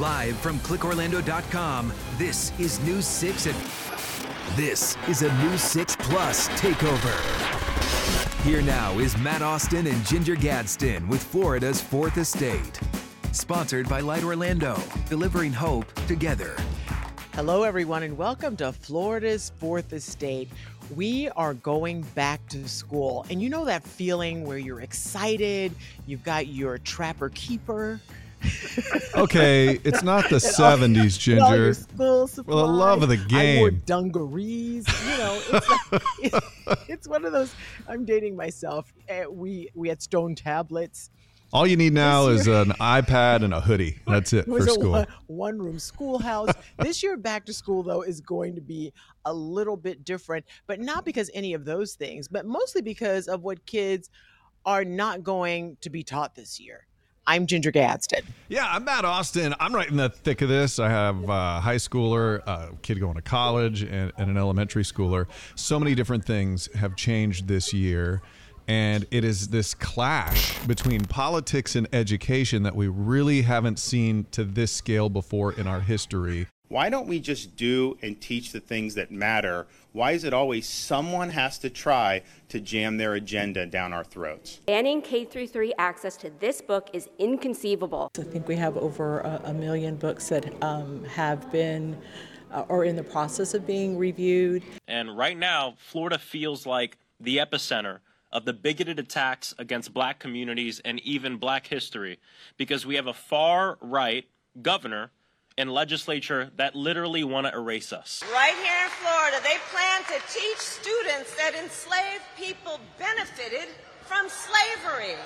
Live from clickorlando.com, this is News 6 at. This is a News 6 Plus takeover. Here now is Matt Austin and Ginger Gadsden with Florida's Fourth Estate. Sponsored by Light Orlando, delivering hope together. Hello, everyone, and welcome to Florida's Fourth Estate. We are going back to school. And you know that feeling where you're excited, you've got your trapper keeper. okay, it's not the seventies, Ginger. Supplies. For the love of the game. I wore dungarees. You know, it's, like, it's one of those. I'm dating myself. Eh, we we had stone tablets. All you need now is an iPad and a hoodie. That's it, it was for a school. One, one room schoolhouse. this year, back to school, though, is going to be a little bit different, but not because any of those things, but mostly because of what kids are not going to be taught this year. I'm Ginger Gadsden. Yeah, I'm Matt Austin. I'm right in the thick of this. I have a high schooler, a kid going to college, and, and an elementary schooler. So many different things have changed this year. And it is this clash between politics and education that we really haven't seen to this scale before in our history. Why don't we just do and teach the things that matter? Why is it always someone has to try to jam their agenda down our throats? Banning K through 3 access to this book is inconceivable. I think we have over a, a million books that um, have been uh, or in the process of being reviewed. And right now, Florida feels like the epicenter of the bigoted attacks against black communities and even black history because we have a far right governor and legislature that literally want to erase us. Right here in Florida, they plan to teach students that enslaved people benefited from slavery.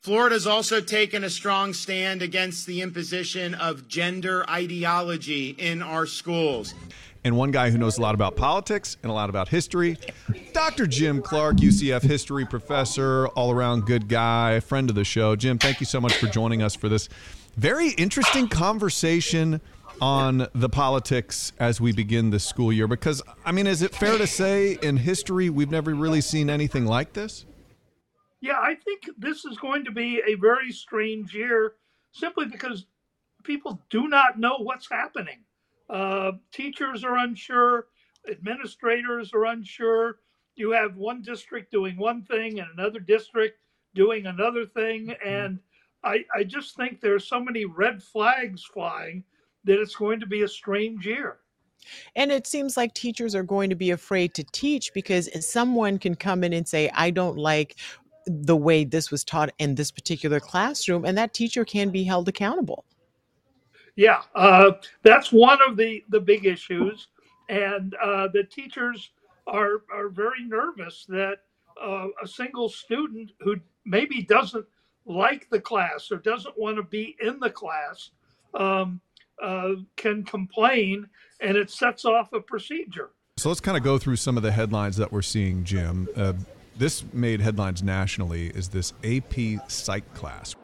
Florida's also taken a strong stand against the imposition of gender ideology in our schools and one guy who knows a lot about politics and a lot about history. Dr. Jim Clark, UCF history professor, all around good guy, friend of the show. Jim, thank you so much for joining us for this very interesting conversation on the politics as we begin the school year. Because, I mean, is it fair to say in history we've never really seen anything like this? Yeah, I think this is going to be a very strange year simply because people do not know what's happening. Uh, teachers are unsure, administrators are unsure. You have one district doing one thing and another district doing another thing. And I, I just think there are so many red flags flying that it's going to be a strange year. And it seems like teachers are going to be afraid to teach because someone can come in and say, I don't like the way this was taught in this particular classroom, and that teacher can be held accountable. Yeah, uh, that's one of the the big issues, and uh, the teachers are are very nervous that uh, a single student who maybe doesn't like the class or doesn't want to be in the class um, uh, can complain, and it sets off a procedure. So let's kind of go through some of the headlines that we're seeing, Jim. Uh, this made headlines nationally. Is this AP Psych class?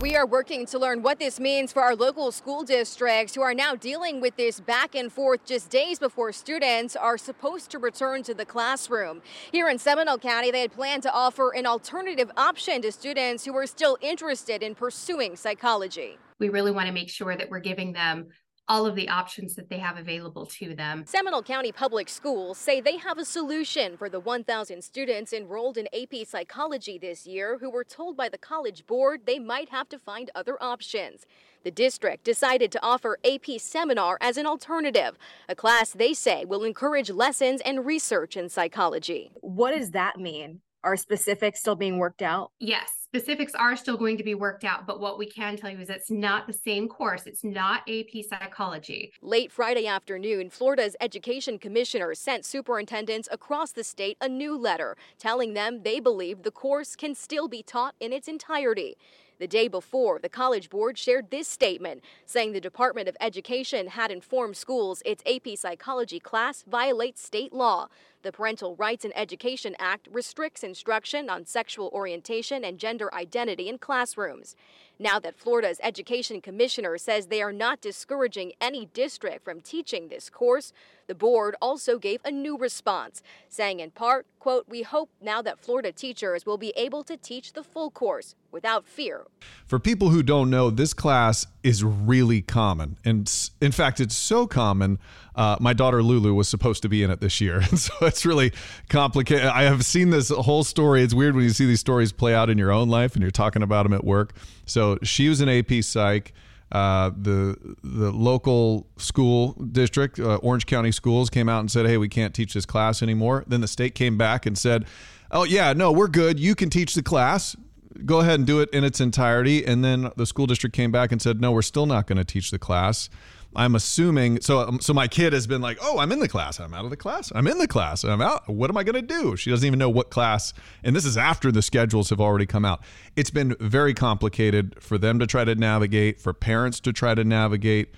We are working to learn what this means for our local school districts who are now dealing with this back and forth just days before students are supposed to return to the classroom. Here in Seminole County, they had planned to offer an alternative option to students who are still interested in pursuing psychology. We really want to make sure that we're giving them all of the options that they have available to them. Seminole County Public Schools say they have a solution for the 1,000 students enrolled in AP Psychology this year who were told by the College Board they might have to find other options. The district decided to offer AP Seminar as an alternative, a class they say will encourage lessons and research in psychology. What does that mean? Are specifics still being worked out? Yes, specifics are still going to be worked out, but what we can tell you is it's not the same course. It's not AP psychology. Late Friday afternoon, Florida's education commissioner sent superintendents across the state a new letter telling them they believe the course can still be taught in its entirety. The day before, the College Board shared this statement, saying the Department of Education had informed schools its AP Psychology class violates state law. The Parental Rights and Education Act restricts instruction on sexual orientation and gender identity in classrooms. Now that Florida's education commissioner says they are not discouraging any district from teaching this course, the board also gave a new response, saying in part, quote, "We hope now that Florida teachers will be able to teach the full course without fear." For people who don't know, this class is really common. And in fact, it's so common. Uh, my daughter Lulu was supposed to be in it this year. And so it's really complicated. I have seen this whole story. It's weird when you see these stories play out in your own life and you're talking about them at work. So she was an AP Psych. Uh, the the local school district, uh, Orange County Schools, came out and said, "Hey, we can't teach this class anymore." Then the state came back and said, "Oh yeah, no, we're good. You can teach the class. Go ahead and do it in its entirety." And then the school district came back and said, "No, we're still not going to teach the class." I'm assuming so. um, So my kid has been like, "Oh, I'm in the class. I'm out of the class. I'm in the class. I'm out. What am I going to do?" She doesn't even know what class. And this is after the schedules have already come out. It's been very complicated for them to try to navigate, for parents to try to navigate,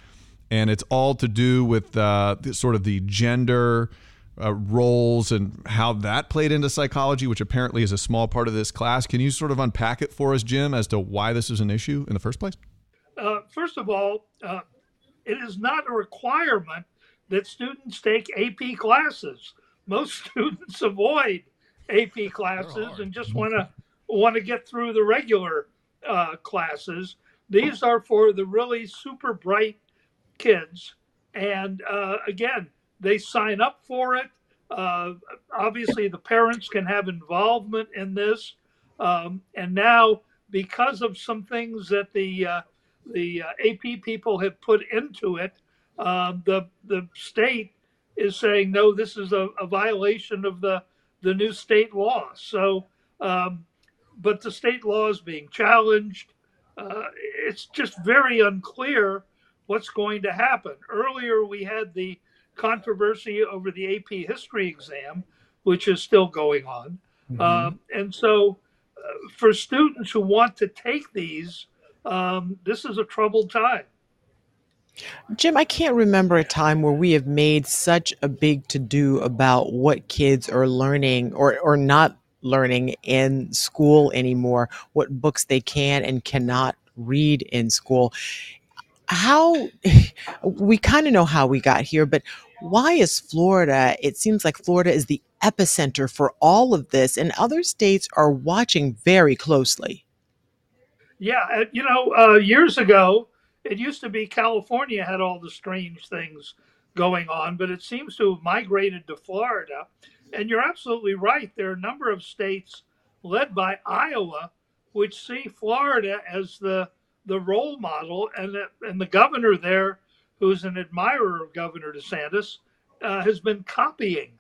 and it's all to do with uh, the, sort of the gender. Uh, roles and how that played into psychology, which apparently is a small part of this class. Can you sort of unpack it for us, Jim, as to why this is an issue in the first place? Uh, first of all, uh, it is not a requirement that students take AP classes. Most students avoid AP classes and just want to want to get through the regular uh, classes. These are for the really super bright kids, and uh, again, they sign up for it. Uh, obviously, the parents can have involvement in this, um, and now because of some things that the uh, the uh, AP people have put into it, um, the the state is saying no, this is a, a violation of the the new state law. So, um, but the state law is being challenged. Uh, it's just very unclear what's going to happen. Earlier, we had the controversy over the AP history exam, which is still going on. Um, and so, uh, for students who want to take these, um, this is a troubled time. Jim, I can't remember a time where we have made such a big to do about what kids are learning or, or not learning in school anymore, what books they can and cannot read in school. How we kind of know how we got here, but why is Florida? It seems like Florida is the epicenter for all of this, and other states are watching very closely. Yeah, uh, you know, uh, years ago, it used to be California had all the strange things going on, but it seems to have migrated to Florida. And you're absolutely right. There are a number of states led by Iowa which see Florida as the the role model, and the, and the governor there, who's an admirer of Governor DeSantis, uh, has been copying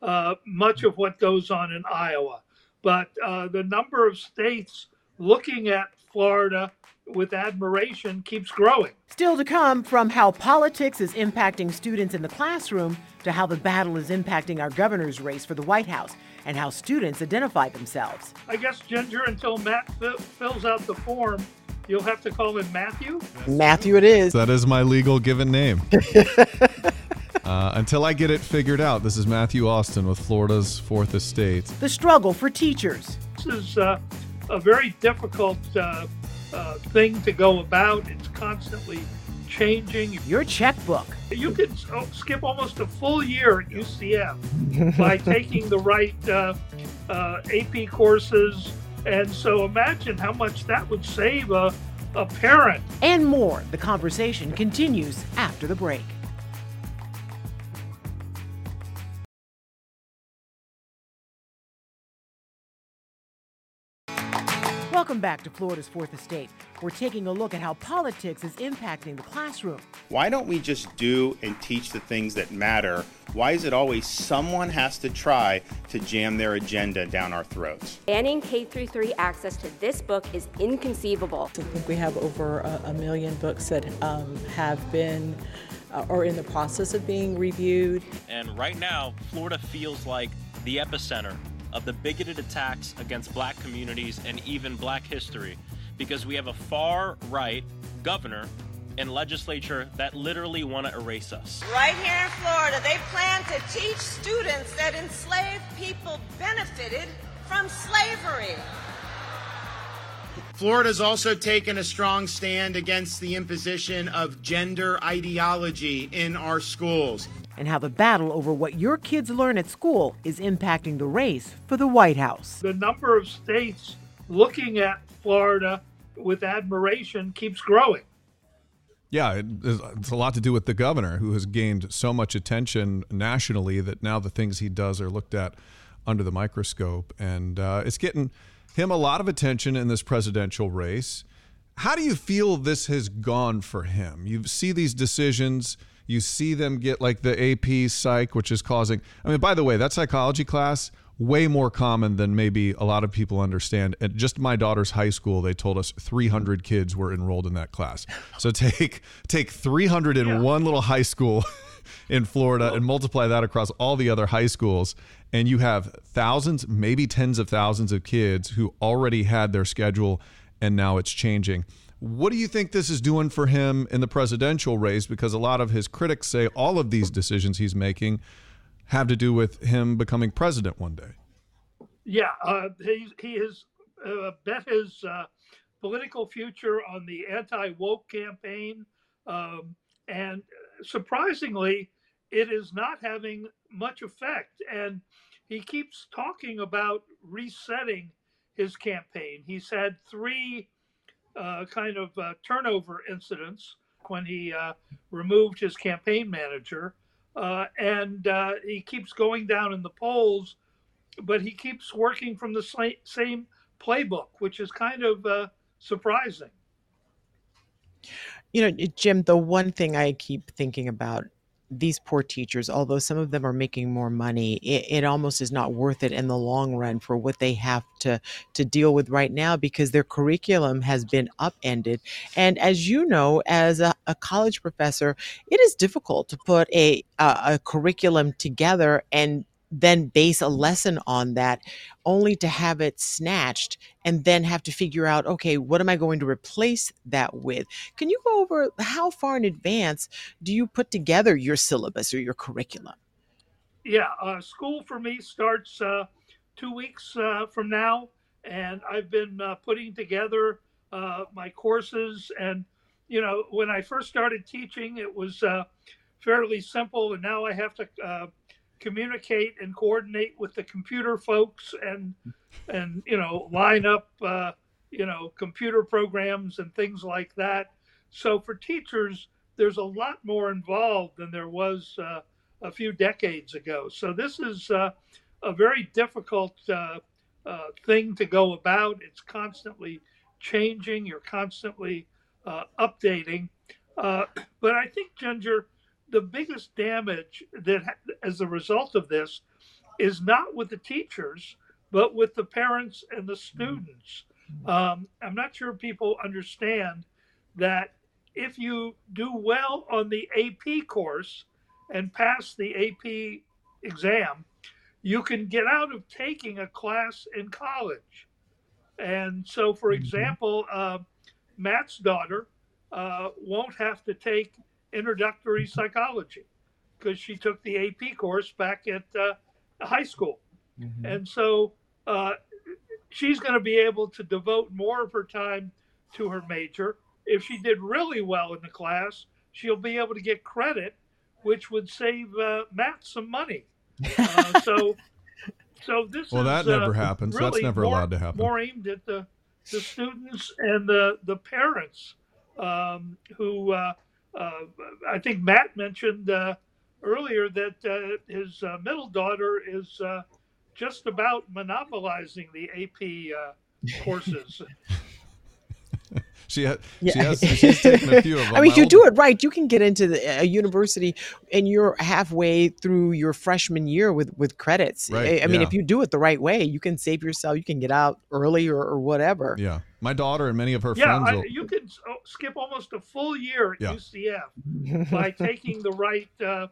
uh, much of what goes on in Iowa. But uh, the number of states looking at Florida with admiration keeps growing. Still to come from how politics is impacting students in the classroom to how the battle is impacting our governor's race for the White House and how students identify themselves. I guess, Ginger, until Matt fi- fills out the form, you'll have to call him Matthew. Matthew, it is. That is my legal given name. uh, until I get it figured out, this is Matthew Austin with Florida's Fourth Estate. The struggle for teachers. This is uh, a very difficult uh, uh, thing to go about. It's constantly changing. Your checkbook. You could oh, skip almost a full year at UCF by taking the right uh, uh, AP courses. And so imagine how much that would save a, a parent. And more. The conversation continues after the break. Welcome back to Florida's Fourth Estate. We're taking a look at how politics is impacting the classroom. Why don't we just do and teach the things that matter? Why is it always someone has to try to jam their agenda down our throats? Banning K through 3 access to this book is inconceivable. I think we have over a, a million books that um, have been uh, or in the process of being reviewed. And right now, Florida feels like the epicenter of the bigoted attacks against black communities and even black history because we have a far right governor and legislature that literally want to erase us. Right here in Florida, they plan to teach students that enslaved people benefited from slavery. Florida's also taken a strong stand against the imposition of gender ideology in our schools. And how the battle over what your kids learn at school is impacting the race for the White House. The number of states looking at Florida with admiration keeps growing. Yeah, it's a lot to do with the governor, who has gained so much attention nationally that now the things he does are looked at under the microscope, and uh, it's getting him a lot of attention in this presidential race. How do you feel this has gone for him? You see these decisions, you see them get like the AP psych, which is causing. I mean, by the way, that psychology class way more common than maybe a lot of people understand. At just my daughter's high school, they told us 300 kids were enrolled in that class. So take take 300 in yeah. one little high school in Florida and multiply that across all the other high schools and you have thousands, maybe tens of thousands of kids who already had their schedule and now it's changing. What do you think this is doing for him in the presidential race? Because a lot of his critics say all of these decisions he's making have to do with him becoming president one day. Yeah, uh, he, he has uh, bet his uh, political future on the anti woke campaign. Um, and surprisingly, it is not having much effect. And he keeps talking about resetting his campaign. He's had three uh, kind of uh, turnover incidents when he uh, removed his campaign manager. Uh, and uh, he keeps going down in the polls, but he keeps working from the same playbook, which is kind of uh, surprising. You know, Jim, the one thing I keep thinking about these poor teachers, although some of them are making more money, it, it, almost is not worth it in the long run for what they have to to deal with right now because their curriculum has been upended. And as you know, as a, a college professor, it is difficult to put a, a, a curriculum together and then base a lesson on that only to have it snatched and then have to figure out okay what am i going to replace that with? Can you go over how far in advance do you put together your syllabus or your curriculum? Yeah uh, school for me starts uh, two weeks uh, from now and i've been uh, putting together uh, my courses and you know when i first started teaching it was uh, fairly simple and now i have to communicate and coordinate with the computer folks and and you know line up uh, you know computer programs and things like that. So for teachers there's a lot more involved than there was uh, a few decades ago. So this is uh, a very difficult uh, uh, thing to go about. It's constantly changing. You're constantly uh, updating. But i think ginger the biggest damage that as a result of this is not with the teachers but with the parents and the students. Um, i'm not sure people understand that if you do well on the ap course and pass the ap exam you can get out of taking a class in college. And so for mm-hmm. example uh, matt's daughter uh, won't have to take introductory psychology because she took the AP course back at uh, high school. Mm-hmm. And so uh, she's going to be able to devote more of her time to her major. If she did really well in the class, she'll be able to get credit, which would save uh, Matt some money. Uh, so, so this well, is, that never uh, happens. Really That's never more, allowed to happen. More aimed at the the students and the the parents um, who uh, I think Matt mentioned uh, earlier that uh, his middle daughter is just about monopolizing the AP courses. she, ha- yeah. she has she's taken a few of them. I mean, if you do it right, you can get into the, a university and you're halfway through your freshman year with with credits. Right, I, I mean, yeah. if you do it the right way, you can save yourself. You can get out early or, or whatever. Yeah, my daughter and many of her yeah, friends. Yeah, will... you can oh, skip almost a full year at yeah. UCF by taking the right uh,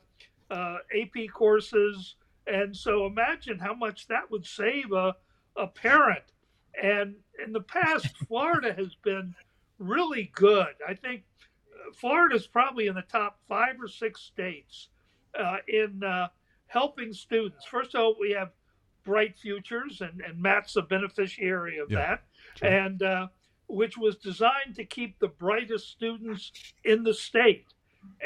uh, AP courses. And so imagine how much that would save a, a parent. And in the past, Florida has been really good. I think uh, Florida is probably in the top five or six states uh, in uh, helping students. First of all, we have Bright Futures, and, and Matt's a beneficiary of Yeah, that. sure. And uh, which was designed to keep the brightest students in the state,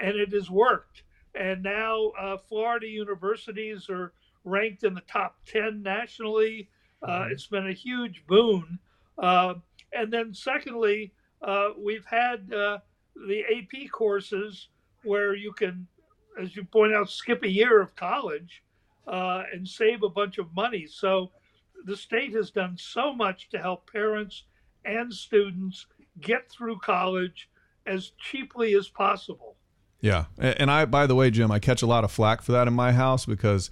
and it has worked. And now uh, Florida universities are ranked in the top 10 nationally. Uh, it's been a huge boon. Uh, and then, secondly, uh, we've had uh, the AP courses where you can, as you point out, skip a year of college uh, and save a bunch of money. So the state has done so much to help parents and students get through college as cheaply as possible. Yeah. And I, by the way, Jim, I catch a lot of flack for that in my house because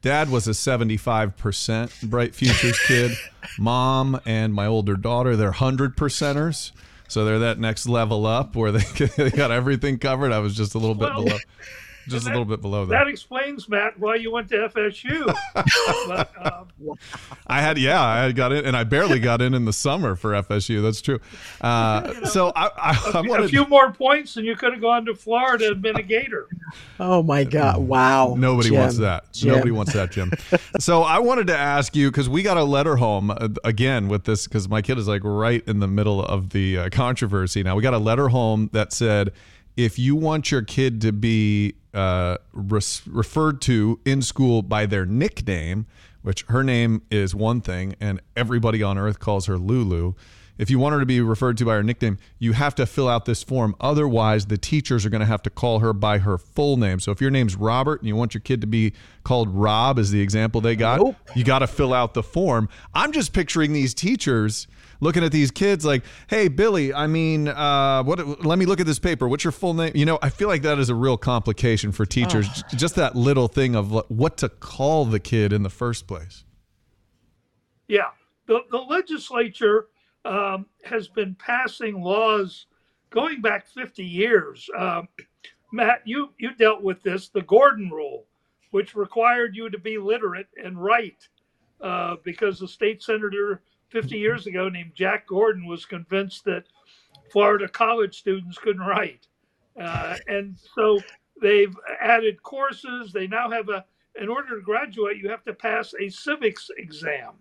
dad was a 75% bright futures kid. Mom and my older daughter, they're 100 percenters. So they're that next level up where they, they got everything covered. I was just a little bit Well, below. Just a little bit below That that. explains, Matt, why you went to FSU. but, um, I had, yeah, I got in, and I barely got in in the summer for FSU. That's true. Uh, so I, I, I a wanted a few more points, and you could have gone to Florida and been a Gator. Oh my God! Wow. Nobody Jim. wants that. Jim. Nobody wants that, Jim. so I wanted to ask you because we got a letter home uh, again with this because my kid is like right in the middle of the uh, controversy now. We got a letter home that said if you want your kid to be uh, res- referred to in school by their nickname, which her name is one thing, and everybody on earth calls her Lulu. If you want her to be referred to by her nickname, you have to fill out this form. Otherwise, the teachers are going to have to call her by her full name. So if your name's Robert and you want your kid to be called Rob, as the example they got, you got to fill out the form. I'm just picturing these teachers looking at these kids like, "Hey, Billy, I mean, uh, what? Let me look at this paper. What's your full name?" You know, I feel like that is a real complication for teachers. Oh. Just that little thing of what to call the kid in the first place. Yeah, the, the legislature um, has been passing laws going back 50 years. Um, Matt, you, you dealt with this, the Gordon Rule, which required you to be literate and write uh, because a state senator 50 years ago named Jack Gordon was convinced that Florida college students couldn't write. Uh, and so they've added courses. They now have a, in order to graduate, you have to pass a civics exam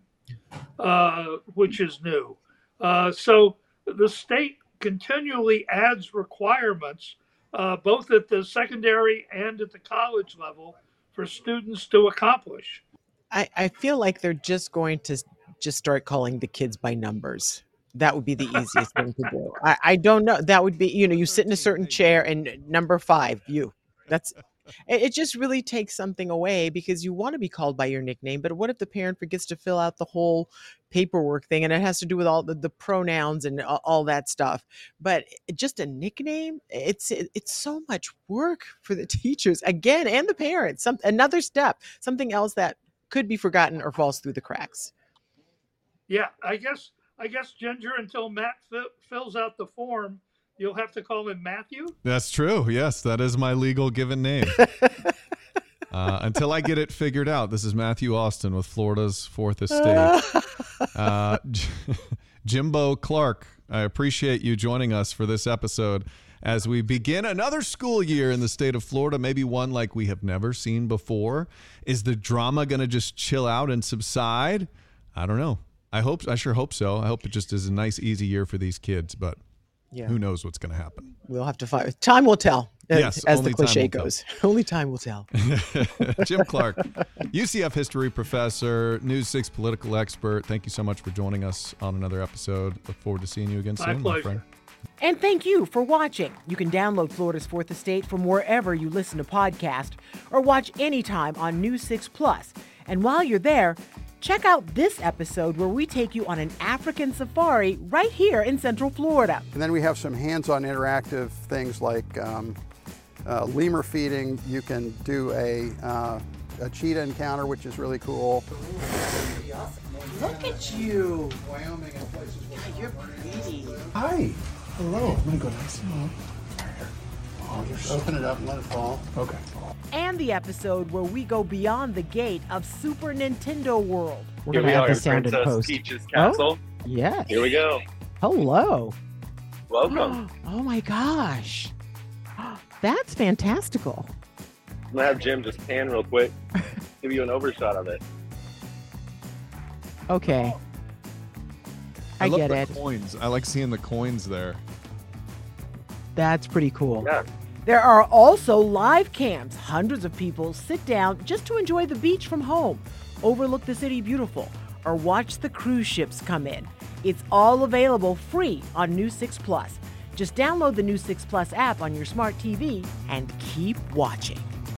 uh, which is new. Uh, so the state continually adds requirements, uh, both at the secondary and at the college level, for students to accomplish. I, I feel like they're just going to just start calling the kids by numbers. That would be the easiest thing to do. I, I don't know. That would be, you know, you sit in a certain chair and number five, you. That's it, just really takes something away because you want to be called by your nickname. But what if the parent forgets to fill out the whole paperwork thing and it has to do with all the, the pronouns and all, that stuff? But eh, just a nickname it's it's so much work for the teachers again and the parents. Some another step, something else that could be forgotten or falls through the cracks. Yeah, I guess I guess Ginger, until Matt fi- fills out the form, you'll have to call him Matthew. That's true. Yes, that is my legal given name. Uh, until I get it figured out, this is Matthew Austin with Florida's Fourth Estate. Uh, Jimbo Clark, I appreciate you joining us for this episode as we begin another school year in the state of Florida, maybe one like we have never seen before. Is the drama going to just chill out and subside? I don't know. I hope. I sure hope so. I hope it just is a nice, easy year for these kids, but Yeah. who knows what's going to happen. We'll have to find time will tell. Yes, as the cliche will tell. goes. Only time will tell. Jim Clark, UCF history professor, News 6 political expert. Thank you so much for joining us on another episode. Look forward to seeing you again My soon, my pleasure. friend. And thank you for watching. You can download Florida's Fourth Estate from wherever you listen to podcasts or watch anytime on News 6 Plus. And while you're there, check out this episode where we take you on an African safari right here in Central Florida. And then we have some hands-on interactive things like um, uh, lemur feeding. You can do a, uh, a cheetah encounter, which is really cool. Look at you. Wyoming and places. God, you're pretty. Hi. Hello. I'm gonna go nice and low. Oh, just open it up and let it fall. Okay. And the episode where we go beyond the gate of Super Nintendo World. We're Here gonna we have are the in sound in Princess post. Peach's Oh, castle. yes. Here we go. Hello. Welcome. Oh my gosh. That's fantastical. I'm gonna have Jim just pan real quick, give you an overshot of it. Okay. I, love get the it. Coins. I like seeing the coins there. That's pretty cool. Yeah. There are also live camps. Hundreds of people sit down just to enjoy the beach from home, overlook the city beautiful, or watch the cruise ships come in. It's all available free on News 6 Plus. Just download the News 6 Plus app on your smart TV and keep watching.